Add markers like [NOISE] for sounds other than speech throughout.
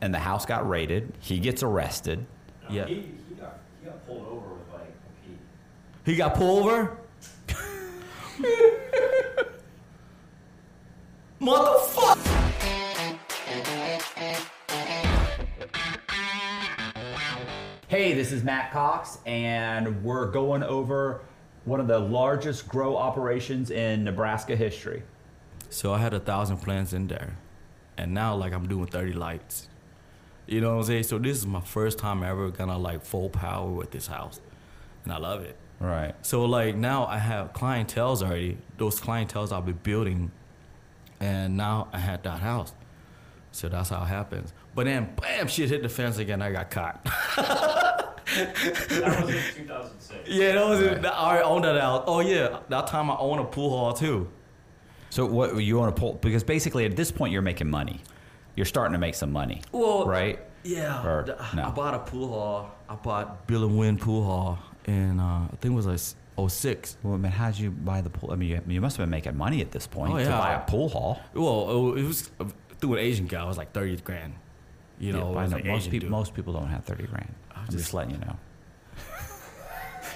and the house got raided. He gets arrested. No, Yeah. He, he got he got pulled over with like he He got pulled over. [LAUGHS] Motherfucker. Hey, this is Matt Cox, and we're going over one of the largest grow operations in Nebraska history. So I had a thousand plants in there, and now like I'm doing 30 lights. You know what I'm saying? So this is my first time ever gonna like full power with this house, and I love it. Right. So like now I have clientels already. Those clientels I'll be building, and now I had that house. So that's how it happens. But then bam, shit hit the fence again. I got caught. [LAUGHS] that was in 2006. yeah, that was Right. it. I already owned that house. Oh yeah, that time I owned a pool hall too. So what you want to pull? Because basically, at this point, you're making money. You're starting to make some money. Well, right. Yeah, Or no? I bought a pool hall. I bought Bill and Win pool hall and uh, I think it was like s- 06. Well, I mean, how'd you buy the pool? I mean, you, you must have been making money at this point Oh, to buy a pool hall. Well, it was through an Asian guy. It was like 30 grand. You know, Yeah, know. like most people dude. most people don't have thirty grand. I'm just, just- letting you know.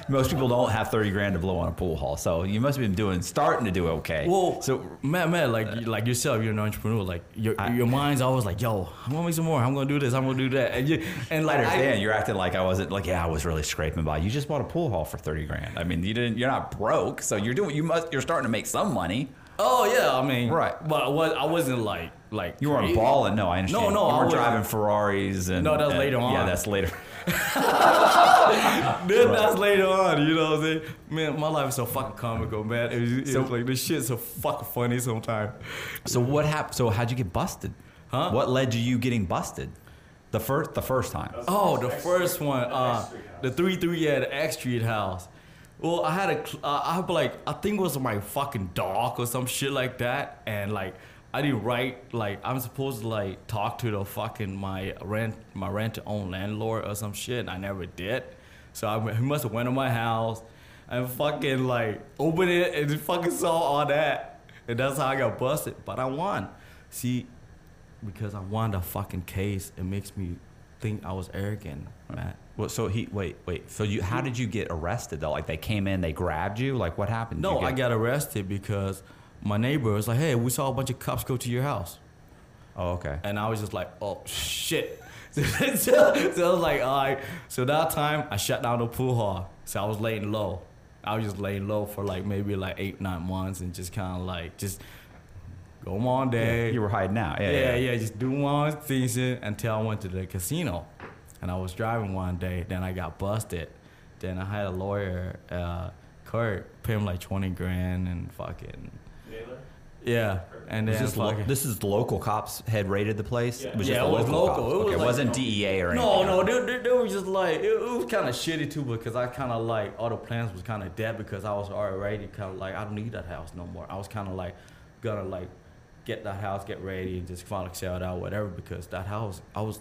Most people don't have thirty grand to blow on a pool hall, so you must have been doing starting to do okay. Well, so Matt, Matt, like like yourself, you're an entrepreneur. Like your I- your mind's always like, yo, I'm gonna make some more. I'm gonna do this. I'm gonna do that. And you and I like understand you're acting like I wasn't like yeah I was really scraping by. You just bought a pool hall for thirty grand. I mean you didn't you're not broke, so you're doing you must you're starting to make some money. oh yeah, I mean, Right. But what I wasn't like like You weren't balling, no. I understand. No, no, you I were driving Ferraris and No, that's and- later on. Yeah, that's later. [LAUGHS] Then that's later on, you know what I'm saying? Man, my life is so fucking comical, man. It was, it So- was like this shit's so fucking funny sometimes. So what happened? So how'd you get busted? Huh? What led to you getting busted? The first the first time. Oh, the X first Street- one, the uh, X the three three, yeah, the X Street house. Well, I had a, cl- uh, I have like, I think it was my fucking dog or some shit like that, and like, I didn't write like I'm supposed to like talk to the fucking my rent my rent to own landlord or some shit. And I never did, so I, he must have went to my house and fucking like opened it and fucking saw all that, and that's how I got busted. But I won. See, because I won the fucking case, it makes me think I was arrogant, Matt. Well, so he wait wait. So you how did you get arrested though? Like they came in, they grabbed you. Like what happened? No, you I got arrested because my neighbor was like, "Hey, we saw a bunch of cops go to your house," Oh okay. and I was just like, "Oh shit." [LAUGHS] so, so I was like, all right. So that time I shut down the pool hall. So I was laying low. I was just laying low for like maybe like eight, nine months and just kind of like just go on day. You were hiding out. Yeah, yeah, yeah. yeah, just do one things until I went to the casino. And I was driving one day, then I got busted. Then I had a lawyer, uh, Kurt, pay him like 20 grand and fucking? Yeah. And then this, lo- this is the local cops had raided the place. Yeah. It was Yeah, just it was local. local. It was okay, like- wasn't DEA or anything. no, no, they, they, they were just like, it, it was kind of shitty too because I kind of like, all the plans was kind of dead because I was already kind of like, I don't need that house no more. I was kind of like, gonna like, get that house, get ready, and just finally sell it out, whatever, because that house, I was,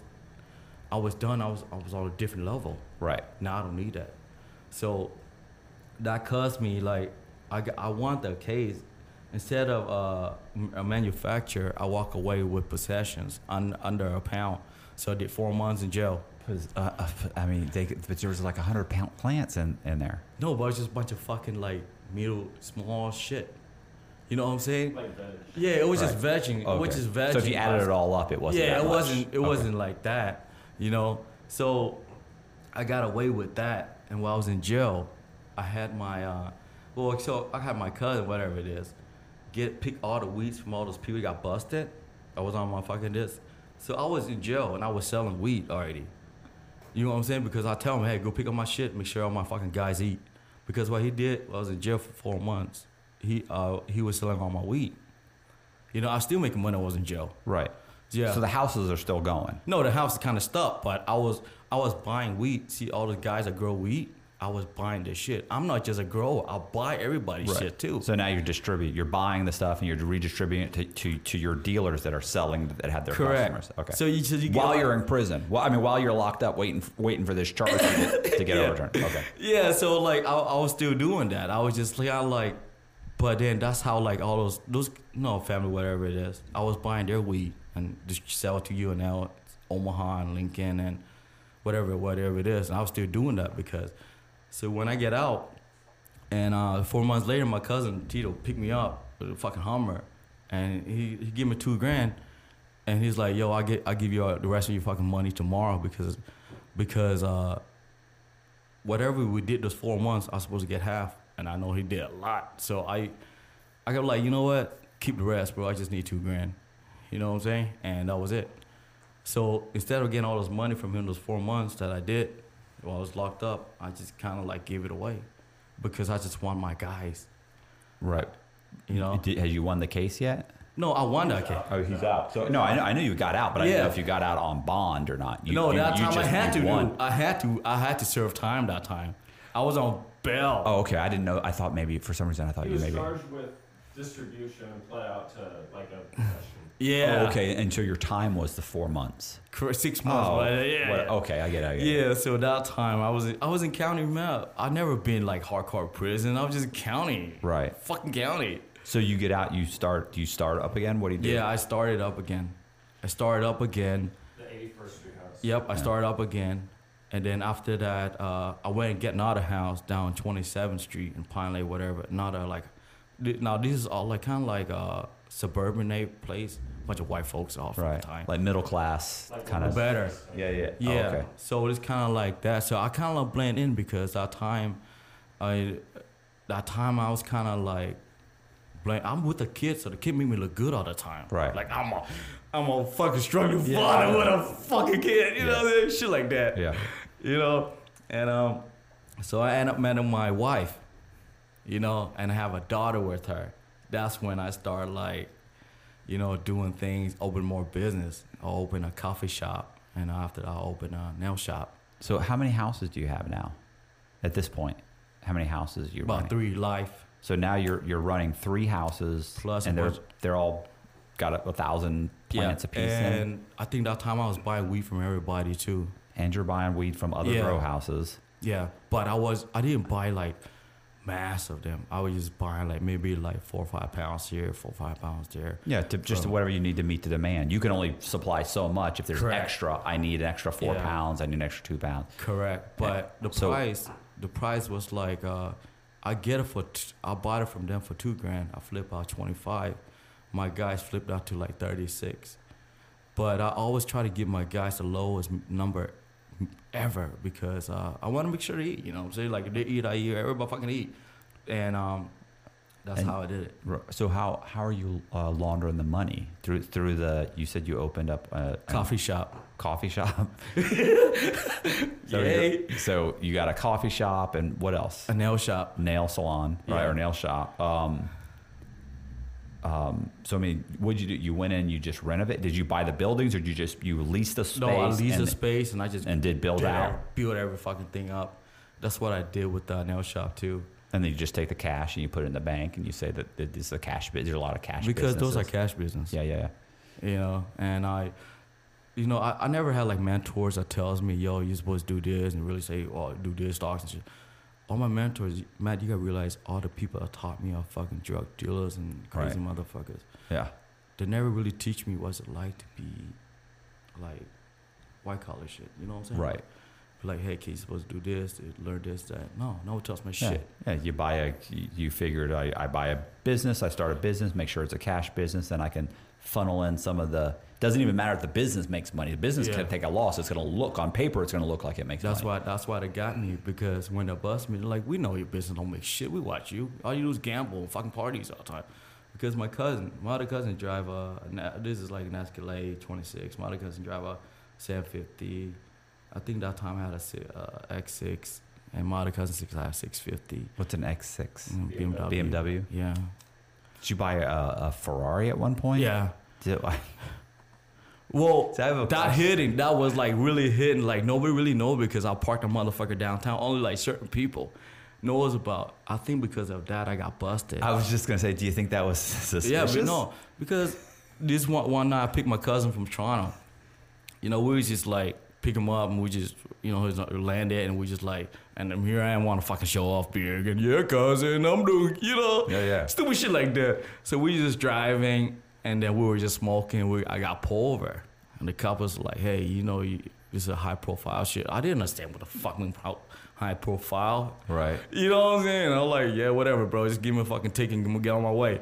I was done. I was, I was on a different level. Right. Now I don't need that. So that cost me like I, I want the case instead of uh, m- a manufacturer. I walk away with possessions un, under a pound. So I did four months in jail. 'Cause, uh, uh, I mean, they, but there was like hundred pound plants in, in there. No, but it's just a bunch of fucking like middle small shit. You know what I'm saying? Like Yeah, it was just vegging, Okay. which is vegging. So if you added it all up, it wasn't. yeah, that Yeah, it much. wasn't. It Okay. wasn't like that, you know. So I got away with that, and while I was in jail, I had my uh, well, so I had my cousin, whatever it is, get pick all the weeds from all those people that got busted. I was on my fucking disc, so I was in jail and I was selling weed already. You know what I'm saying? Because I tell him, hey, go pick up my shit, make sure all my fucking guys eat. Because what he did, I was in jail for four months. He uh, he was selling all my weed. You know, I was still making money. when I was in jail. Right. Yeah. So the houses are still going. No, the house is kind of stuck, but I was I was buying weed. See all the guys that grow weed, I was buying their shit. I'm not just a grower. I buy everybody's shit too. So now you're distributing, you're buying the stuff and you're redistributing it to, to, to your dealers that are selling that had their Correct. customers. Okay. So you, so you while you're in prison, well, I mean, while you're locked up waiting waiting for this charge to get, to get [LAUGHS] Yeah. overturned. Okay. Yeah, so like I, I was still doing that. I was just like I like, but then that's how like all those those no family whatever it is. I was buying their weed and just sell it to you and now Omaha and Lincoln and whatever, whatever it is. And I was still doing that because, so when I get out, and uh, four months later, my cousin Tito picked me up with a fucking Hummer, and he, he gave me two grand, and he's like, "Yo, I get I give you uh, the rest of your fucking money tomorrow because, because uh, whatever we did those four months, I was supposed to get half, and I know he did a lot. So I, I got like, you know what? Keep the rest, bro. I just need two grand. You know what I'm saying? And that was it. So instead of getting all this money from him those four months that I did while I was locked up, I just kind of like gave it away because I just want my guys. Right. You know? Did, has you won the case yet? No, I won that case. Oh, he's out. So no, I, know, I knew you got out, but I didn't know if you got out on bond or not. You, no, you- that you time I just- had to. won. I had to. I had to serve time that time. I was on bail. Oh, okay. I didn't know. I thought maybe for some reason I thought He you was maybe. charged with distribution and play out to like a [LAUGHS] possession. yeah. Oh, okay. And so your time was the four months. Correct, Six months. Oh, but yeah. what- okay. I get it. I get it. Yeah, so that time I was in, I was in county Matt. I never been like hardcore prison. I was just county. Right. Fucking county. So you get out. You start. You start up again? What do you do? Yeah, I started up again. I started up again. The 81st Street House. Yep, I started up again. And then after that, uh, I went and get another house down 27th Street in Pine Lake, whatever. Another like, th- now this is all like kind of like a suburban place. A bunch of white folks all Right. the time. Like middle class Like kind of. Better. Yeah. Yeah. Yeah. Oh, okay. So it's kind of like that. So I kind of blend in because that time, I that time I was kind of like, blend. I'm with the kid, so the kid made me look good all the time. Right. Like I'm a, I'm a fucking struggling Yeah. father with a fucking kid. You know, Yeah. saying? shit like that. Yeah. You know, and um, so I end up meeting my wife. You know, and have a daughter with her. That's when I start like, you know, doing things, open more business. I open a coffee shop, and after that, I open a nail shop. So how many houses do you have now? At this point, how many houses you About running? three life. So now you're you're running three houses, and they're they're all got a, a thousand plants apiece, in, and I think that time I was buying weed from everybody too. and you're buying weed from other Yeah. grow houses. Yeah, but I was I didn't buy like mass of them. I was just buying like maybe like four or five pounds here, four or five pounds there. Yeah, to just So- whatever you need to meet the demand. You can only supply so much. If there's Correct. extra, I need an extra four Yeah. pounds. I need an extra two pounds. Correct, but the So- price the price was like uh, I get it for t- I bought it from them for two grand. I flip out twenty five. My guys flipped out to like thirty six. But I always try to give my guys the lowest number ever because uh, I want to make sure they eat. You know what I'm saying? Like if they eat, I eat. Everybody fucking eat. And um, that's And- how I did it. So how how are you uh, laundering the money through through the? You said you opened up a, a Coffee shop. coffee shop. [LAUGHS] so, Yay. so you got a coffee shop and what else? A nail shop. nail salon, right, Yeah. or nail shop. Um, um, so I mean, what did you do? You went in, you just renovate. Did you buy the buildings, or did you just you lease the space? No, I leased the space and I just and did build did out, every- build every fucking thing up. That's what I did with the nail shop too. and then you just take the cash and you put it in the bank, and you say that, this is a cash. bus- There's a lot of cash because those are cash business. Yeah, yeah, yeah. You know, and I, you know, I, I never had like mentors that tells me, yo, you're supposed to do this and really say, oh, do this, stocks and shit. All my mentors, Matt, you gotta realize all the people that taught me are fucking drug dealers and crazy motherfuckers. Yeah. They never really teach me what's it like to be like white collar shit. You know what I'm saying? Right. Like, hey, kid, you're supposed to do this, learn this, that. No, no one tells me Yeah. shit. Yeah, you buy a, you- you figured I, I buy a business, I start a business, make sure it's a cash business, then I can funnel in some of the, doesn't even matter if the business makes money. The business Yeah. can take a loss. It's going to look, on paper, it's going to look like it makes money. That's money. why. That's why they got me because when they bust me, they're like, "We know your business don't make shit. We watch you. All you do is gamble and fucking parties all the time." Because my cousin, my other cousin drive a. This is like an Escalade 26. My other cousin drive a 750. I think that time I had a uh, X6 and my other cousin six I had 650. What's an X6? Mm, BMW. BMW? Yeah. Did you buy a, a Ferrari at one point? Yeah. Did, [LAUGHS] I a that question. hitting, that was like really hitting. Like nobody really know because I parked a motherfucker downtown. Only like certain people knows about. I think because of that, I got busted. I was just going to say, do you think that was [LAUGHS] suspicious? Yeah, but no, because this one one night I picked my cousin from Toronto. You know, we was just like pick him up and we just you know he's uh, landed and we just like and I'm here I am want to fucking show off big and yeah cousin I'm doing you know Yeah, yeah. stupid shit like that. So we just driving and then we were just smoking. We I got pulled over. And the cop was like, "Hey, you know, you, this is a high profile shit." I didn't understand what the fuck mean pro- high profile. Right. You know what I'm saying? I'm like, yeah, whatever, bro. Just give me a fucking ticket and get on my way.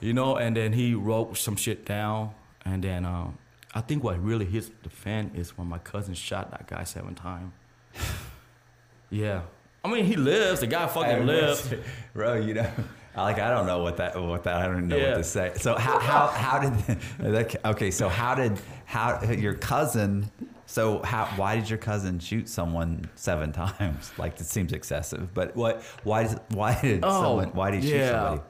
You know, and then he wrote some shit down. And then um, I think what really hits the fan is when my cousin shot that guy seven times. [SIGHS] yeah. I mean, he lives. The guy fucking lives. [LAUGHS] bro. You know, like I don't know what that what that I don't know Yeah. what to say. So how how how did [LAUGHS] that, okay? So how did how your cousin? So how why did your cousin shoot someone seven times? [LAUGHS] Like it seems excessive, but what why does why did Oh, someone why did he shoot somebody?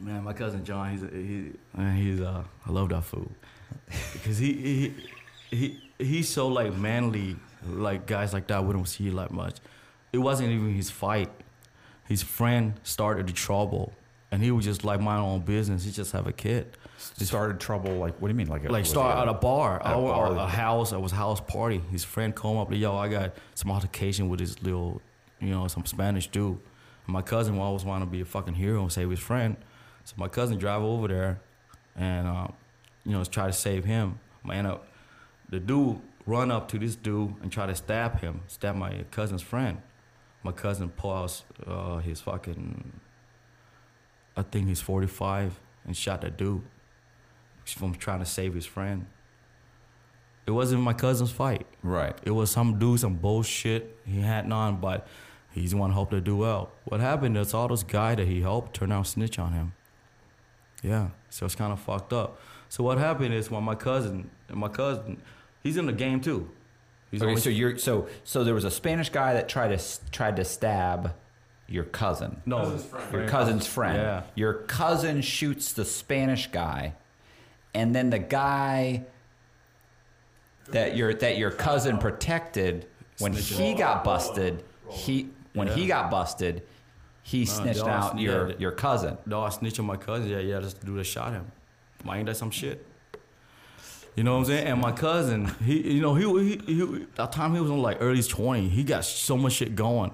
Man, my cousin John, he's he, man, he's uh, I love that fool because he he he he's so like manly, like guys like that we don't see like much. It wasn't even his fight. His friend started the trouble, and he was just like mind own business. He just have a kid, Started trouble like what do you mean like like start at a bar, at a or, or a house. It was a house party. His friend come up, like, yo, I got some altercation with this little, you know, some Spanish dude. And my cousin always want to be a fucking hero and save his friend. So my cousin drive over there, and uh, you know, try to save him. Man, uh, the dude run up to this dude and try to stab him, stab my cousin's friend. My cousin pulls uh, his fucking, I think he's 45, and shot that dude from trying to save his friend. It wasn't my cousin's fight. right? It was some dude, some bullshit he had none, but he's the one who helped to do well. What happened is all those guy that he helped turned out snitch on him. Yeah, so it's kind of fucked up. So what happened is when my cousin, my cousin, he's in the game too. He's Okay, only- so you're so so there was a Spanish guy that tried to tried to stab your cousin. no, Cousin's friend. Your cousin's friend. Yeah. Your cousin shoots the Spanish guy, and then the guy that your that your cousin protected when he got busted, he when he got busted, he snitched they all out sn- your yeah, your cousin. No, I snitched on my cousin. Yeah, yeah, just the dude that shot him. Why ain't that some shit? You know what I'm saying? And my cousin, he, you know, he, he, he that time he was on like early 20. He got so much shit going,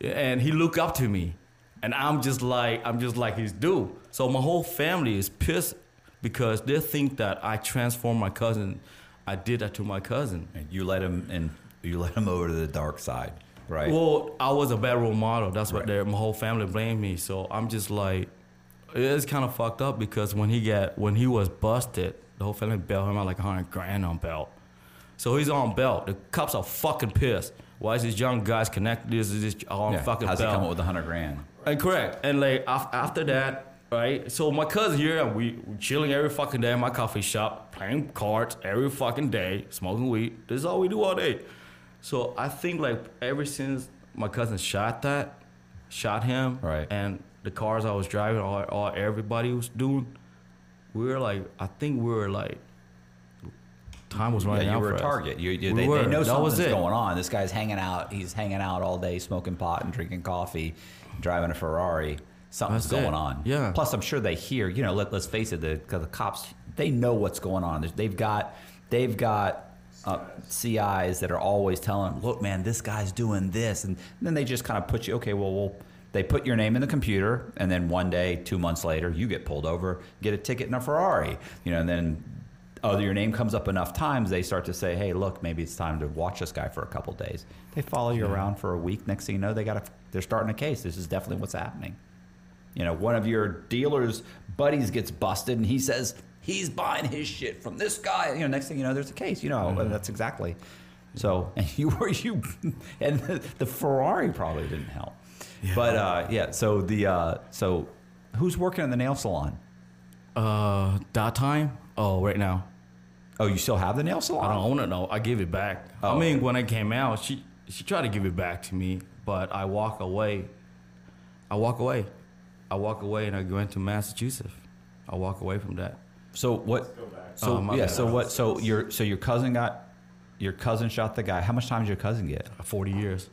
and he looked up to me, and I'm just like, I'm just like his dude. So my whole family is pissed because they think that I transformed my cousin. I did that to my cousin. And you let him and you let him over to the dark side, right? Well, I was a bad role model. That's what Right. their my whole family blamed me. So I'm just like, it's kind of fucked up because when he got when he was busted, the whole family bailed him out like a hundred grand on belt. So he's on belt. The cops are fucking pissed. Why is this young guys connected? This is this on Yeah. fucking How's he belt. come up with a hundred grand? And correct. And like after that, right? So my cousin here, and we we chilling every fucking day in my coffee shop, playing cards every fucking day, smoking weed. This is all we do all day. So I think like ever since my cousin shot that, shot him, Right. and the cars I was driving, all, all everybody was doing, we were like, I think we were like, time was running yeah, you out were for a us. target. You, you, We they, were. they know something's going on. This guy's hanging out. He's hanging out all day, smoking pot and drinking coffee, driving a Ferrari. Something's That's it. going on. Yeah. Plus, I'm sure they hear. You know, let, let's face it. The, the cops, they know what's going on. They've got, they've got. Uh, CIs that are always telling, look, man, this guy's doing this, and then they just kind of put you. Okay, well, we'll. They put your name in the computer, and then one day, two months later, you get pulled over, get a ticket in a Ferrari. You know, and then oh, your name comes up enough times, they start to say, hey, look, maybe it's time to watch this guy for a couple days. They follow you around for a week. Next thing you know, they got a, they're starting a case. This is definitely what's happening. You know, one of your dealer's buddies gets busted, and he says he's buying his shit from this guy. You know, next thing you know, there's a case. You know, mm-hmm. that's exactly. So, [LAUGHS] and you were you, and the, the Ferrari probably didn't help. But uh, yeah, so the uh, so who's working in the nail salon? Uh, that time? Oh, right now. Oh, you still have the nail salon? I don't own it no. I give it back. Oh. I mean, when I came out, she she tried to give it back to me, but I walk away. I walk away. I walk away, and I go into Massachusetts. I walk away from that. So what? Go back. So Oh, yeah. bad. So what? So your so your cousin got your cousin shot the guy. How much time did your cousin get? Forty years.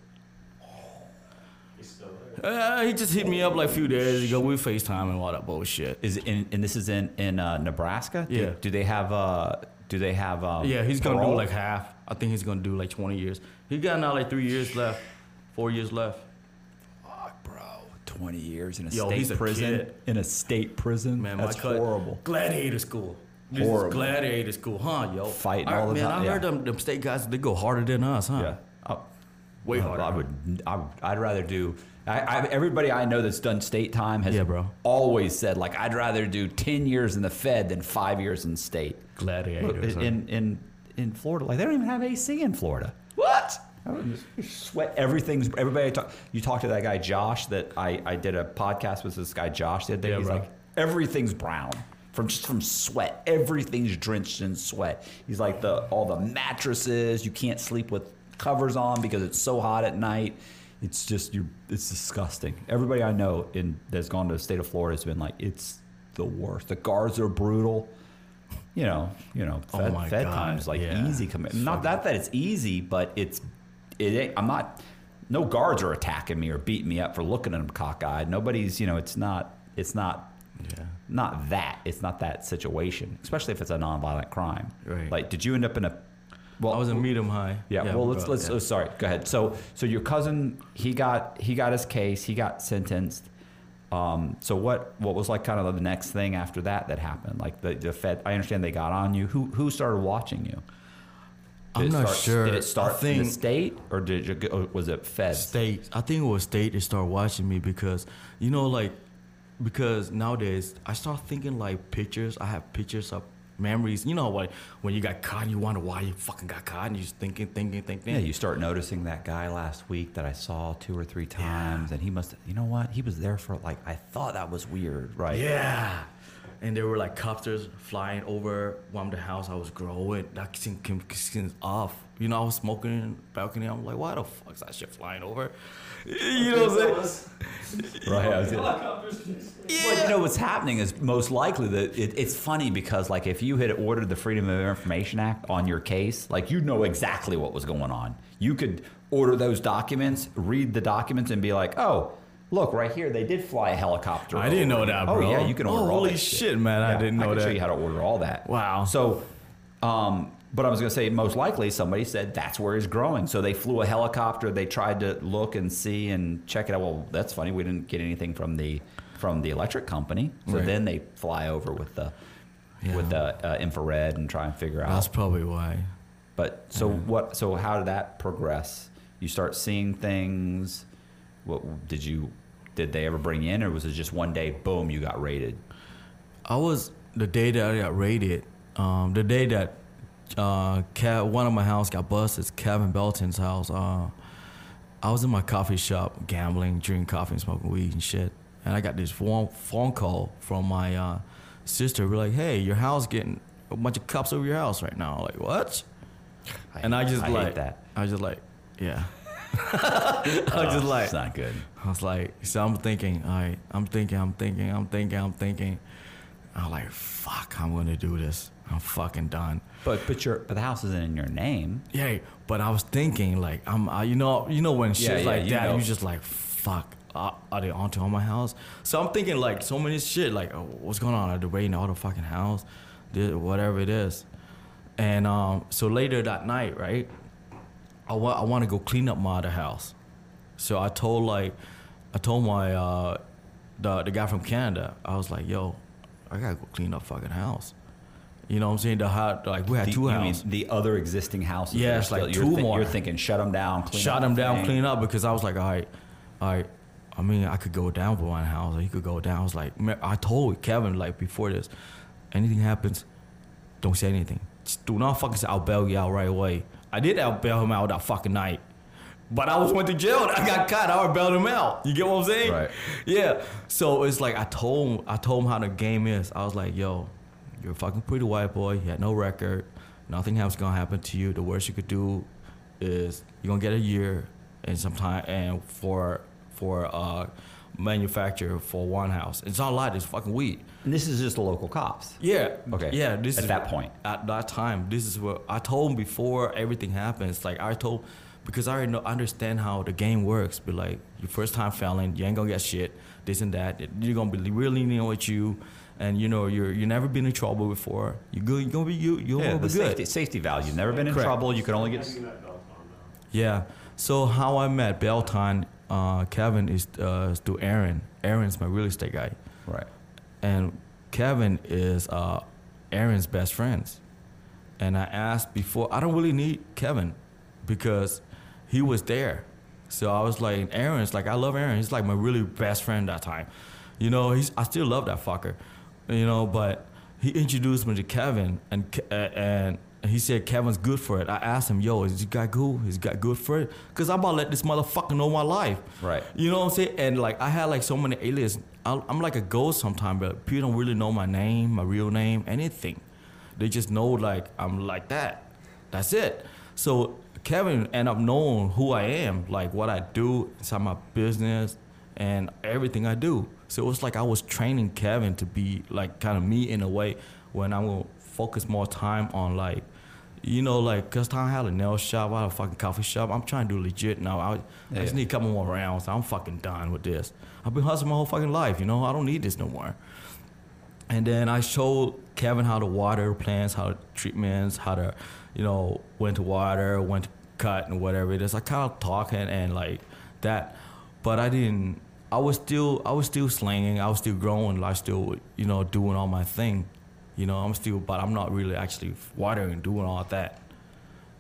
He's still there. Uh, he just hit me up like a few days ago. We FaceTime and all that bullshit. Is it in and this is in in uh, Nebraska? Do- Yeah. Do, they have uh Do they have um, Yeah, he's gonna parole? do like half. I think he's gonna do like twenty years. He got now like three years left, four years left. Fuck, bro. Twenty years in a Yo, state a prison. kid. In a state prison. Man, that's my cousin, horrible. Gladiator school. This Horrible. is gladiator school, huh, yo? Fighting I, all the man, time, I heard yeah. them, them state guys, they go harder than us, huh? Yeah. Oh, Way harder. I would. I, would- I'd rather do. I, I, everybody I know that's done state time has Yeah, bro. always said like I'd rather do ten years in the Fed than five years in state. Gladiators. huh? in in in Florida, like they don't even have AC in Florida. what? I would Sweat. Everything's. Everybody talk. You talk to that guy Josh. That I I did a podcast with this guy Josh the other day. Yeah, He's bro. like everything's brown from just from sweat. Everything's drenched in sweat. He's like the all the mattresses. You can't sleep with covers on because it's so hot at night. It's just you. It's disgusting. Everybody I know in that's gone to the state of Florida has been like it's the worst. The guards are brutal. You know, you know, Oh Fed, my Fed time's like yeah. easy commit. Not that that it's easy, but it's it ain't, I'm not. No guards are attacking me or beating me up for looking at them cockeyed. Nobody's. You know, it's not. It's not. Yeah. Not that. It's not that situation. Especially if it's a nonviolent crime. Right. Like, did you end up in a? Well, I was in medium high. yeah, well, let's bro, let's. yeah. Oh, sorry. Go ahead. So, so your cousin, he got he got his case. He got sentenced. Um, so what what was like kind of the next thing after that that happened? Like the, the Fed. I understand they got on you. Who who started watching you? Did I'm not start- sure. Did it start I in the state or did you go, or was it Fed? State. I think it was state to start watching me because you know like because nowadays I start thinking like pictures. I have pictures of memories. You know what when you got caught, you wonder why you fucking got caught, and you're just thinking, thinking, thinking. Yeah, you start noticing that guy last week that I saw two or three times, and he must. You know what? He was there for like I thought that was weird, right? Yeah. And there were like copters flying over one of the house I was growing. That thing came came off. You know, I was smoking in the balcony. I'm like, why the fuck is that shit flying over? [LAUGHS] You know what I'm saying? [LAUGHS] Right. I was- Helicopters. Well, you know what's happening is most likely that it, it's funny because like if you had ordered the Freedom of Information Act on your case, like you'd know exactly what was going on. You could order those documents, read the documents, and be like, oh. Look right here, they did fly a helicopter. I didn't know here." that, bro. Oh yeah, you can order Oh, all holy that Holy shit, man, I didn't know that. I can show that. you how to order all that. Wow. So, um, but I was going to say, most likely somebody said that's where he's growing. So they flew a helicopter. They tried to look and see and check it out. Well, that's funny. We didn't get anything from the from the electric company. So Right. then they fly over with the Yeah. with the uh, infrared and try and figure out. That's probably why. But so Mm-hmm. what? So how did that progress? You start seeing things. What did you? Did they ever bring you in, or was it just one day? Boom! You got raided. I was the day that I got raided. Um, the day that uh, Kev, one of my house got busted, it's Kevin Belton's house. Uh, I was in my coffee shop gambling, drinking coffee, and smoking weed and shit. And I got this phone phone call from my uh, sister. We're like, "Hey, your house getting a bunch of cops over your house right now." Like, what? and I just I like that. I was just like, yeah. [LAUGHS] I was just like, It's not good. I was like, so I'm thinking, all right, I'm thinking, I'm thinking, I'm thinking, I'm thinking. I'm like, fuck, I'm gonna do this. I'm fucking done. But but your but the house isn't in your name. Yeah, but I was thinking, like, I'm, I, you know, you know when shit Yeah, yeah, like you that, know. you just like, fuck, uh, are they onto on my house? So I'm thinking like so many shit, like, oh, what's going on? Are they raiding all the fucking house? This, whatever it is. And um, so later that night, right, I want I want to go clean up my other house. So I told like, I told my uh, the the guy from Canada, I was like, yo, I gotta go clean up fucking house. You know what I'm saying? The house, like we had The, two houses. the other existing houses? Yeah, it's like two you're thi- more. You're thinking shut them down, clean shot up him the down, thing. clean up because I was like, all right, all right. I mean, I could go down for one house, or he could go down. I was like, I told Kevin like before this, anything happens, don't say anything. Just do not fucking say I'll bail you out right away. I did out bail him out that fucking night, but I was went to jail. I got caught. I would bail him out. You get what I'm saying? Right. Yeah. So it's like I told him, I told him how the game is. I was like, yo, you're a fucking pretty white boy. You had no record. Nothing else gonna happen to you. The worst you could do is you're gonna get a year and sometime and for for uh manufacturer for one house. It's not a lot. It's fucking weed. And this is just the local cops. Yeah. Okay. Yeah. This At is that point. At that time, this is what I told him before everything happens. Like I told, because I already know, understand how the game works. But like your first time felon, you ain't gonna get shit. This and that. You're gonna be really lenient with you, and you know you're you never been in trouble before. You good. You're gonna be you. You're Yeah, gonna be good. safety, safety value. You've never been in Correct. trouble. You can only get. Hanging that belt on now. Yeah. So how I met Belton, uh, Kevin is uh, is through Aaron. Aaron's my real estate guy, Right. And Kevin is uh, Aaron's best friends, and I asked before. I don't really need Kevin because he was there. So I was like, Aaron's like I love Aaron. He's like my really best friend that time. You know, he's I still love that fucker. You know, but he introduced me to Kevin, and uh, and he said Kevin's good for it. I asked him, Yo, is this guy cool? Is guy good for it? Cause I'm about to let this motherfucker know my life. Right. You know what I'm saying? And like I had like so many aliases. I'm like a ghost sometimes, but people don't really know my name, my real name, anything. They just know like I'm like that. That's it. So Kevin end up knowing who I am, like what I do inside my business and everything I do. So it was like I was training Kevin to be like kind of me in a way when I'm gonna focus more time on like you know, like, cause I had a nail shop, I had a fucking coffee shop. I'm trying to do legit now. I, I just need a couple more rounds. I'm fucking done with this. I've been hustling my whole fucking life, you know. I don't need this no more. And then I showed Kevin how to water plants, how to treatments, how to, you know, when to water, when to cut, and whatever it is. I kind of talking and like that, but I didn't. I was still, I was still slanging. I was still growing. I was still, you know, doing all my thing. You know, I'm still, but I'm not really actually watering, doing all that.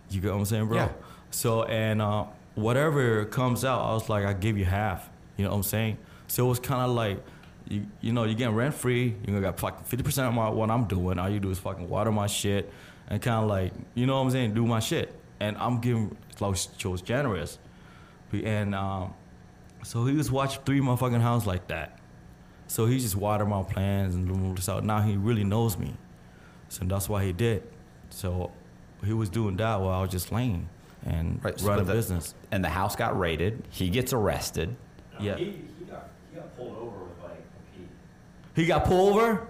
You get what I'm saying, bro? Yeah. So and uh, whatever comes out, I was like, I give you half. You know what I'm saying? So it was kind of like, you you know, you're getting rent free. You gonna got fucking fifty percent of my what I'm doing. All you do is fucking water my shit and kind of like, you know what I'm saying, do my shit. And I'm giving like chose generous, and um, so he was watching three motherfucking houses like that. So he just watered my plants and doing this out. Now he really knows me, so that's why he did. So he was doing that while I was just laying and Right, so running the- business. And the house got raided. He gets arrested. No, Yeah. He, he got he got pulled over with like a. He got pulled over.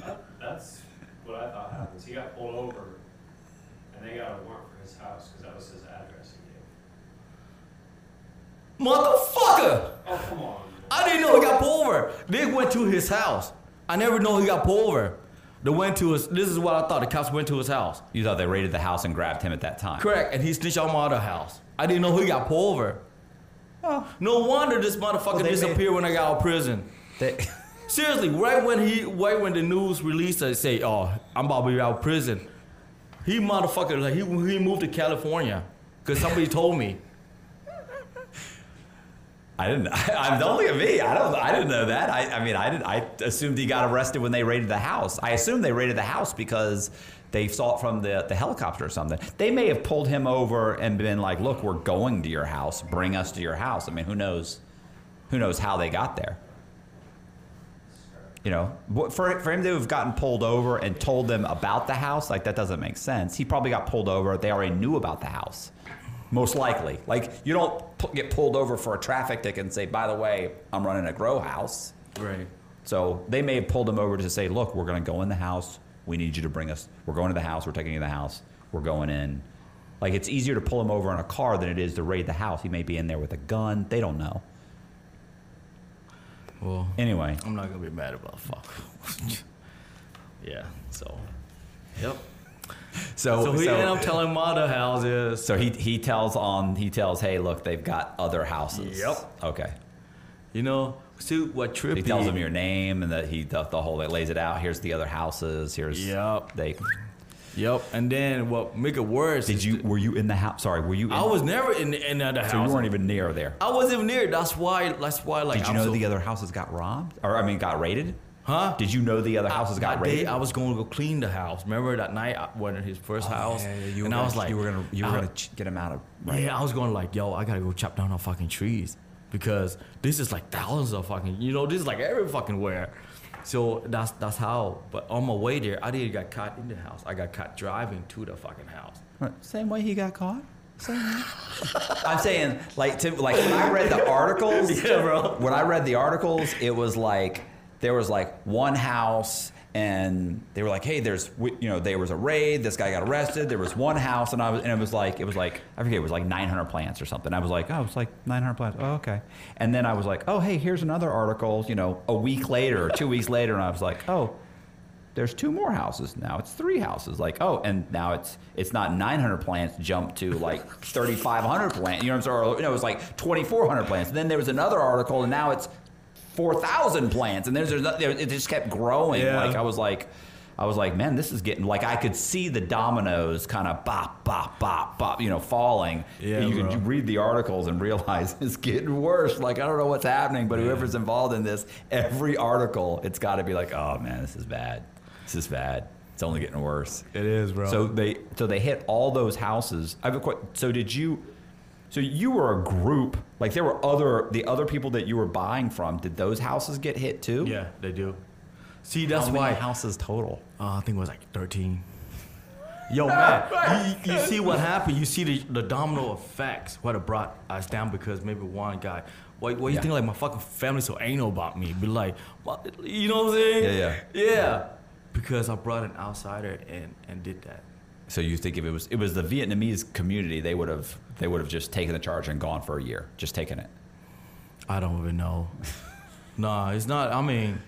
That, that's what I thought happens. He got pulled over, and they got a warrant for his house because that was his address he gave. Motherfucker! Oh come on. I didn't know he got pulled over. They went to his house. I never know he got pulled over. They went to his. This is what I thought. The cops went to his house. You thought they raided the house and grabbed him at that time. Correct, and he snitched on my other house. I didn't know he got pulled over. Oh. No wonder this motherfucker Well, they disappeared when I got out of prison. They, [LAUGHS] Seriously, right when he, right when the news released, they say, "Oh, I'm about to be out of prison." He motherfucker, like he he moved to California because somebody told me. I didn't. I, I, don't look at me. I don't. I didn't know that. I, I mean, I didn't. I assumed he got arrested when they raided the house. I assumed they raided the house because they saw it from the the helicopter or something. They may have pulled him over and been like, "Look, we're going to your house. Bring us to your house." I mean, who knows? Who knows how they got there? You know, for for him to have gotten pulled over and told them about the house, like that doesn't make sense. He probably got pulled over. They already knew about the house. Most likely. Like, you don't pu- get pulled over for a traffic ticket and say, by the way, I'm running a grow house. Right. So they may have pulled him over to say, look, we're going to go in the house. We need you to bring us. We're going to the house. We're taking you to the house. We're going in. Like, it's easier to pull him over in a car than it is to raid the house. He may be in there with a gun. They don't know. Well, Anyway, I'm not gonna be mad about fuck. [LAUGHS] yeah. So. Yep. [LAUGHS] so, So he so- ended up telling other houses. so he, he tells on he tells hey look they've got other houses Yep. okay You know, see what trippy. he tells them your name and that he the, the whole it lays it out here's the other houses here's Yep. they Yep. And then what make it worse? did you the- were you in the house sorry were you in, I was never in the, in the house. so you weren't even near there I wasn't even near. That's why. That's why. Like. did you I'm know so, the other houses got robbed or i mean got raided Huh? did you know the other houses got that day, raided I was going to go clean the house. Remember that night I went in his first house, Oh, Yeah, yeah, you were and gonna, I was like, you were gonna you were I- gonna ch- get him out of right Yeah, I was going like, yo, I gotta go chop down our fucking trees because this is like thousands of fucking, you know, this is like every fucking where. So that's that's how. But on my way there, I didn't get caught in the house. I got caught driving to the fucking house. Same way he got caught. Same way. [LAUGHS] I'm saying, like, to, like when I read the articles, [LAUGHS] Yeah, bro. When I read the articles, it was like there was like one house, and they were like, "Hey, there's, you know, there was a raid. This guy got arrested. There was one house, and I was, and it was like, it was like, I forget, it was like 900 plants or something. I was like, oh, it's like 900 plants. Oh, okay. And then I was like, oh, hey, here's another article. You know, a week later, two weeks later, and I was like, oh there's two more houses now it's three houses like oh and now it's it's not 900 plants jumped to like 3500 plants you know what i'm saying or, know, it was like 2400 plants And then there was another article and now it's four thousand plants, and there's, there's there, it just kept growing. Yeah. Like I was like. I was like, man, this is getting like I could see the dominoes kind of bop, bop, bop, bop, you know, falling. Yeah, you bro. could read the articles and realize [LAUGHS] it's getting worse. Like I don't know what's happening, but whoever's involved in this, every article, it's got to be like, oh man, this is bad. This is bad. It's only getting worse. It is, bro. So they so they hit all those houses. I have a question. So did you? So you were a group. Like there were other the other people that you were buying from. Did those houses get hit too? yeah, they do. See, that's How why many houses total. Uh, I think it was like 13. Yo, [LAUGHS] man, you, you see what happened? You see the, the domino effects, what it brought us down because maybe one guy. Why, why you think like my fucking family so anal about me? Be like, what? You know what I'm saying? Yeah, yeah. Yeah. Because I brought an outsider and, and did that. So you think if it was it was the Vietnamese community, they would have they would have just taken the charge and gone for a year, just taking it. I don't even know. [LAUGHS] nah, it's not. I mean,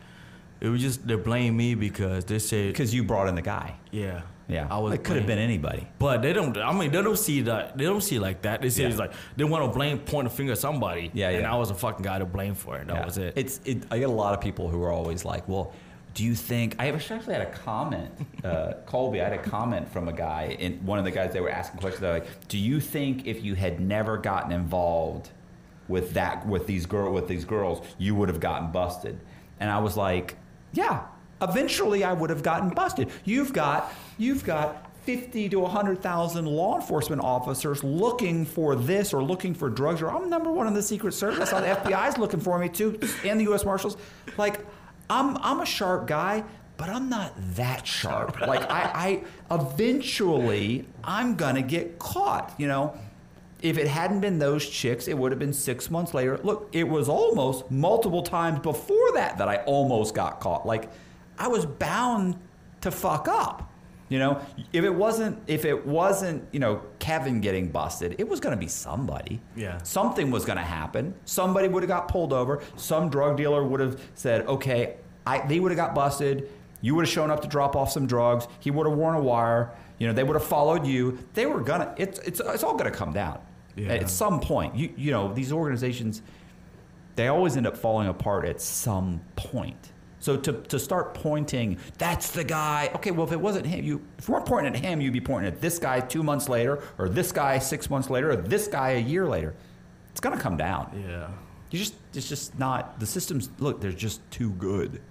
it was just they blame me because they said, Because you brought in the guy. yeah, Yeah, I was. It could have been anybody. But they don't. I mean, they don't see that. They don't see like that. They say Yeah. it's like they want to blame, point a finger at somebody. Yeah, yeah. And. I was a fucking guy to blame for it. That Yeah. was it. It's it. I get a lot of people who are always like, "Well, do you think?" I actually had a comment, uh, Colby. I had a comment from a guy, and one of the guys they were asking questions. They're like, "Do you think if you had never gotten involved with that with these girl with these girls, you would have gotten busted?" And I was like, "Yeah, eventually I would have gotten busted. You've got you've got." 50 to 100,000 law enforcement officers looking for this or looking for drugs, or I'm number one in the Secret Service. The FBI's looking for me too, and the U.S. Marshals. Like, I'm, I'm a sharp guy, but I'm not that sharp. Like, I, I eventually, I'm gonna get caught, you know? If it hadn't been those chicks, it would have been six months later. Look, it was almost multiple times before that that I almost got caught. Like, I was bound to fuck up. You know, if it wasn't if it wasn't, you know, Kevin getting busted, it was going to be somebody. Yeah. Something was going to happen. Somebody would have got pulled over. Some drug dealer would have said, "Okay, I they would have got busted. You would have shown up to drop off some drugs. He would have worn a wire. You know, they would have followed you. They were gonna. It's it's it's all going to come down Yeah. at some point. You you know, these organizations they always end up falling apart at some point. So to, to start pointing, that's the guy. Okay, well, if it wasn't him, you if you weren't pointing at him, you'd be pointing at this guy two months later, or this guy six months later, or this guy a year later. It's gonna come down. yeah. You just it's just not the systems. Look, they're just too good.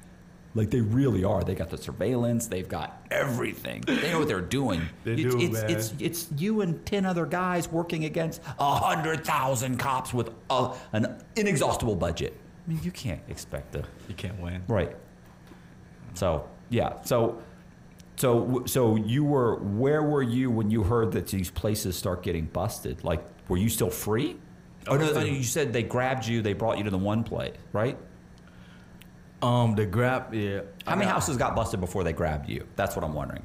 Like they really are. They got the surveillance. They've got everything. They know what they're doing. [LAUGHS] They it's, do, it's, man. It's it's you and ten other guys working against hundred thousand cops with a, an inexhaustible budget. I mean, you can't expect to. You can't win. Right. So yeah. So so so you were where were you when you heard that these places start getting busted? Like, were you still free? Oh no, still- you said they grabbed you. They brought you to the one place, right? Um, the grab. Yeah. How many houses got busted before they grabbed you? That's what I'm wondering.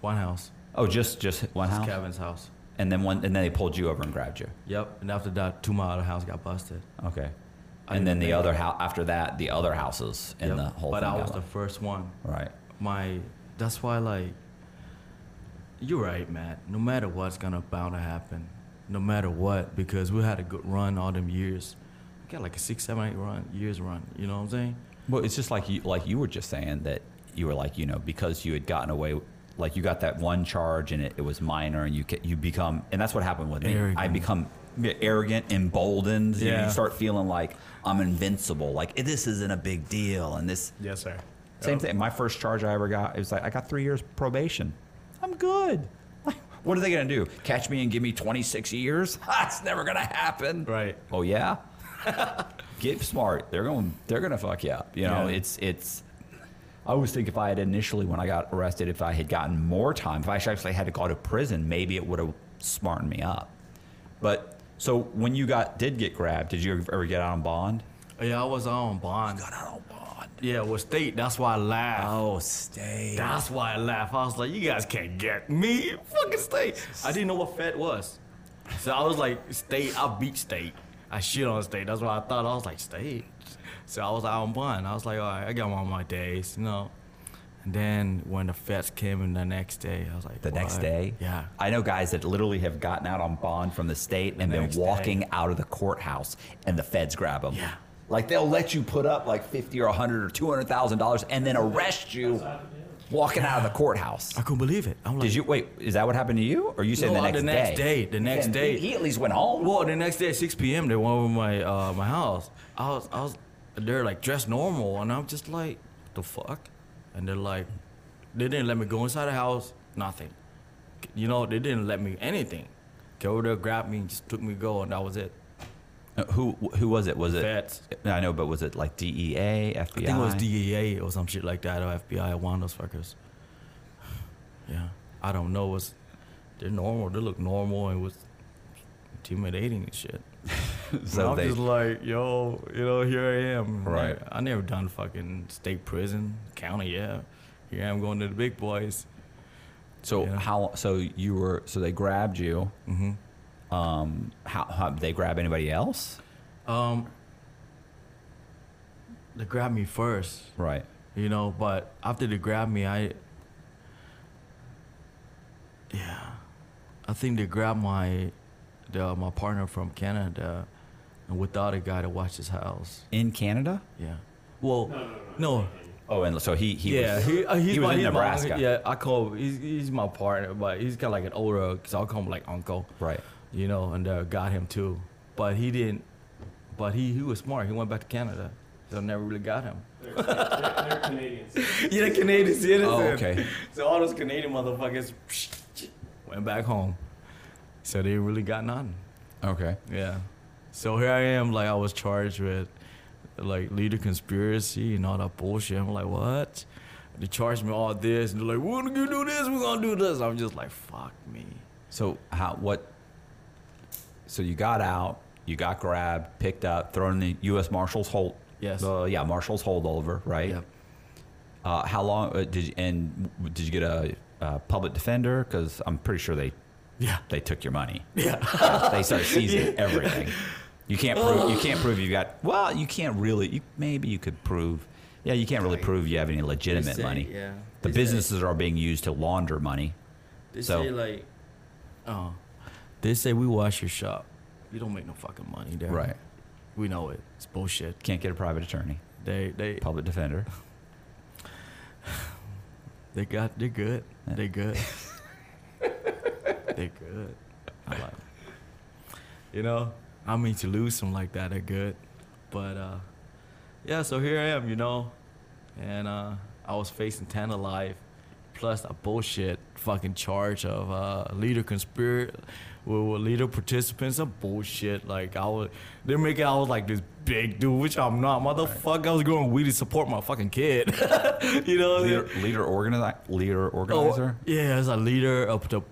One house. Oh, just just one It's house, Kevin's house. and then one, and then they pulled you over and grabbed you. Yep. And after that, two my other house got busted. Okay. And then the other house after that, the other houses in Yep. the whole But thing. I was the first one. right. my that's why like you're right matt no matter what's gonna bound to happen no matter what because we had a good run all them years we got like a six seven eight run years run you know what i'm saying Well, it's just like you like you were just saying that you were like you know because you had gotten away, like you got that one charge and it, it was minor, and you you become and that's what happened with me. I become arrogant, emboldened. You, know, you start feeling like I'm invincible. Like this isn't a big deal, and this yes sir same thing. My first charge I ever got, it was like I got three years probation. I'm good. What are they gonna do? Catch me and give me 26 years? [LAUGHS] That's never gonna happen. Right. Oh yeah. [LAUGHS] Get smart. They're going. They're gonna fuck you up. You know. Yeah. It's it's. I always think if I had initially when I got arrested, if I had gotten more time, if I actually had to go to prison, maybe it would have smartened me up. But so when you got did get grabbed, did you ever get out on bond? yeah i was on bond. You Got out on bond. yeah with state that's why i laughed. Oh, stay. that's why i laughed. I was like you guys can't get me. Fucking state. I didn't know what fed was. So i was like state i beat state. I shit on state. That's what i thought. I was like state? So i was out on bond. I was like all right i got one of my days you know then when the feds came in the next day i was like The next day? yeah I know guys that literally have gotten out on bond from the state and been next day. walking out of the courthouse and the feds grab them. Yeah. Like they'll let you put up like fifty or a hundred or two hundred thousand dollars and then arrest you walking out of the courthouse. I couldn't believe it. I'm like, Did you wait? Is that what happened to you, or you said No, the next the day? next day, the next Then day. He, he at least went home. Well, the next day at 6 p.m. they went over my uh, my house. I was I was they're like dressed normal, and I'm just like, the fuck? And they're like, they didn't let me go inside the house. Nothing. You know, they didn't let me anything. Came over there, grabbed me, and just took me to go, and that was it. Uh, who who was it? Was it? Feds. I know, but was it like DEA, FBI? I think it was DEA or some shit like that, or FBI, one of those fuckers. [SIGHS] Yeah, I don't know. It's they're normal. They look normal and was intimidating and shit. [LAUGHS] [LAUGHS] So I'm they, just like, yo, you know, here I am. Right. Like, I never done fucking state prison, county. Yeah, here I am going to the big boys. so yeah. how? So you were? So they grabbed you. hmm Um, how, how did they grab anybody else? Um, they grabbed me first, Right. you know, but after they grabbed me, I, yeah, I think they grabbed my, the my partner from Canada, and without a guy to watch his house. In Canada? Yeah. Well, No, no, no. no. Oh, and so he he yeah, was, he, uh, he's he was my, in he's my Nebraska. uncle. yeah, I call he's he's my partner, but he's kind of like an older, cause I'll call him like uncle, Right. you know, and uh, got him too, but he didn't, but he he was smart. He went back to Canada, so I never really got him. They're, they're, they're Canadians. [LAUGHS] yeah, the Canadian citizen. Oh, okay. So all those Canadian motherfuckers went back home, so they really got nothing. Okay. Yeah. So here I am, like I was charged with like leader conspiracy and all that bullshit. I'm like, what? They charged me all this and they're like, we're gonna do this, we're gonna do this. I'm just like, fuck me. So how what? So you got out, you got grabbed, picked up, thrown in the U.S. Marshals hold. Yes. Uh, yeah, Marshals holdover, right? Yep. Uh, how long uh, did you, and did you get a, a public defender? Because I'm pretty sure they Yeah. they took your money. Yeah. [LAUGHS] They started seizing [LAUGHS] everything. You can't prove you can't prove you got. Well, you can't really. You, maybe you could prove. Yeah, you can't really prove you have any legitimate say, money. yeah. The They say- businesses are being used to launder money. They So- say like, oh, they say we wash your shop. You don't make no fucking money there. Right. We know it. It's bullshit. Can't get a private attorney, They they public defender. [SIGHS] they got they're good. Yeah. They good. [LAUGHS] they good. I like 'em. You know, I mean to lose them like that, they're good. But uh yeah, so here I am, you know. And uh I was facing 10 alive plus a bullshit fucking charge of uh leader conspiracy with, with leader participants of bullshit. Like I was they're making I was like this big dude, which I'm not. Motherfucker, I was going weed to support my fucking kid. [LAUGHS] you know what I mean? Leader, leader, organizer, leader Oh, organizer. yeah, as a leader of the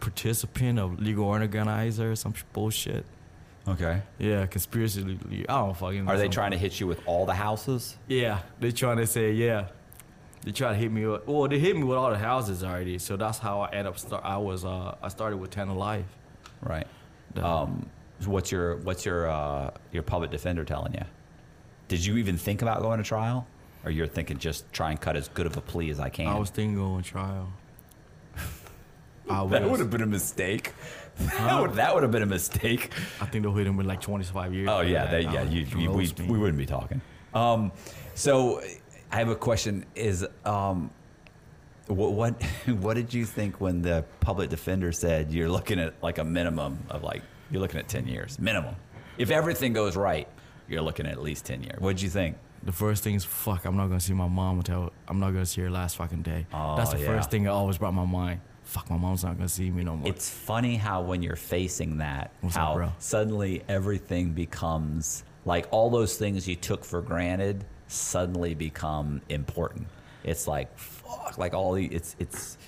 participant of legal organizer, some bullshit. Okay. Yeah, conspiracy. I don't fucking. know Are they some- trying to hit you with all the houses? Yeah, they're trying to say yeah. They try to hit me with. Well, they hit me with all the houses already, so that's how I end up. Start. I was. Uh, I started with ten alive. Right. The- Um, what's your what's your uh, your public defender telling you? Did you even think about going to trial, or you're thinking just try and cut as good of a plea as I can? I was thinking going to trial. I that would have been a mistake. [LAUGHS] That would that would have been a mistake. I think they'll hit him with like twenty five years. Oh yeah, that. yeah. Oh, You, you, we, we wouldn't be talking. Um, so I have a question: Is um, what what [LAUGHS] what did you think when the public defender said you're looking at like a minimum of like you're looking at ten years minimum? If everything goes right, you're looking at at least ten years. What did you think? The first thing is fuck. I'm not gonna see my mom until I'm not gonna see her last fucking day. Oh, That's the yeah. first thing that always brought my mind. Fuck, my mom's not gonna see me no more. It's funny how when you're facing that, What's how bro? suddenly everything becomes like all those things you took for granted suddenly become important. It's like fuck, like all the it's it's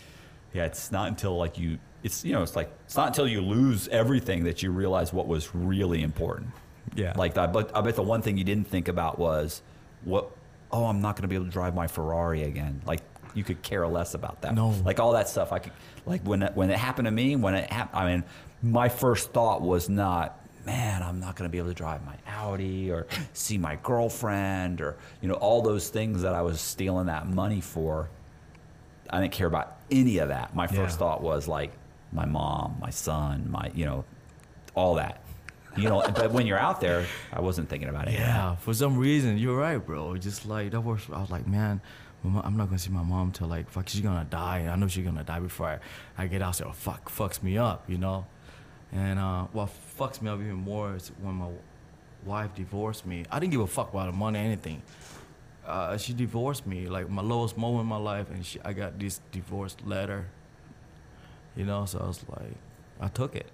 yeah. It's not until like you it's you know it's like it's not until you lose everything that you realize what was really important. Yeah. Like I bet I bet the one thing you didn't think about was what oh I'm not going to be able to drive my Ferrari again. Like you could care less about that. No. Like all that stuff I could like when it, when it happened to me when it happened I mean my first thought was not man I'm not going to be able to drive my Audi or see my girlfriend or you know all those things that I was stealing that money for. I didn't care about any of that. My first Yeah. thought was like my mom, my son, my you know all that. You know, but when you're out there, I wasn't thinking about it. Yeah, for some reason, you're right, bro. Just like that was, I was like, man, I'm not gonna see my mom till like fuck, she's gonna die. I know she's gonna die before I, I get out. So fuck, fucks me up, you know. And uh, what fucks me up even more is when my wife divorced me. I didn't give a fuck about the money, or anything. Uh, she divorced me, like my lowest moment in my life, and she, I got this divorce letter. You know, so I was like, I took it.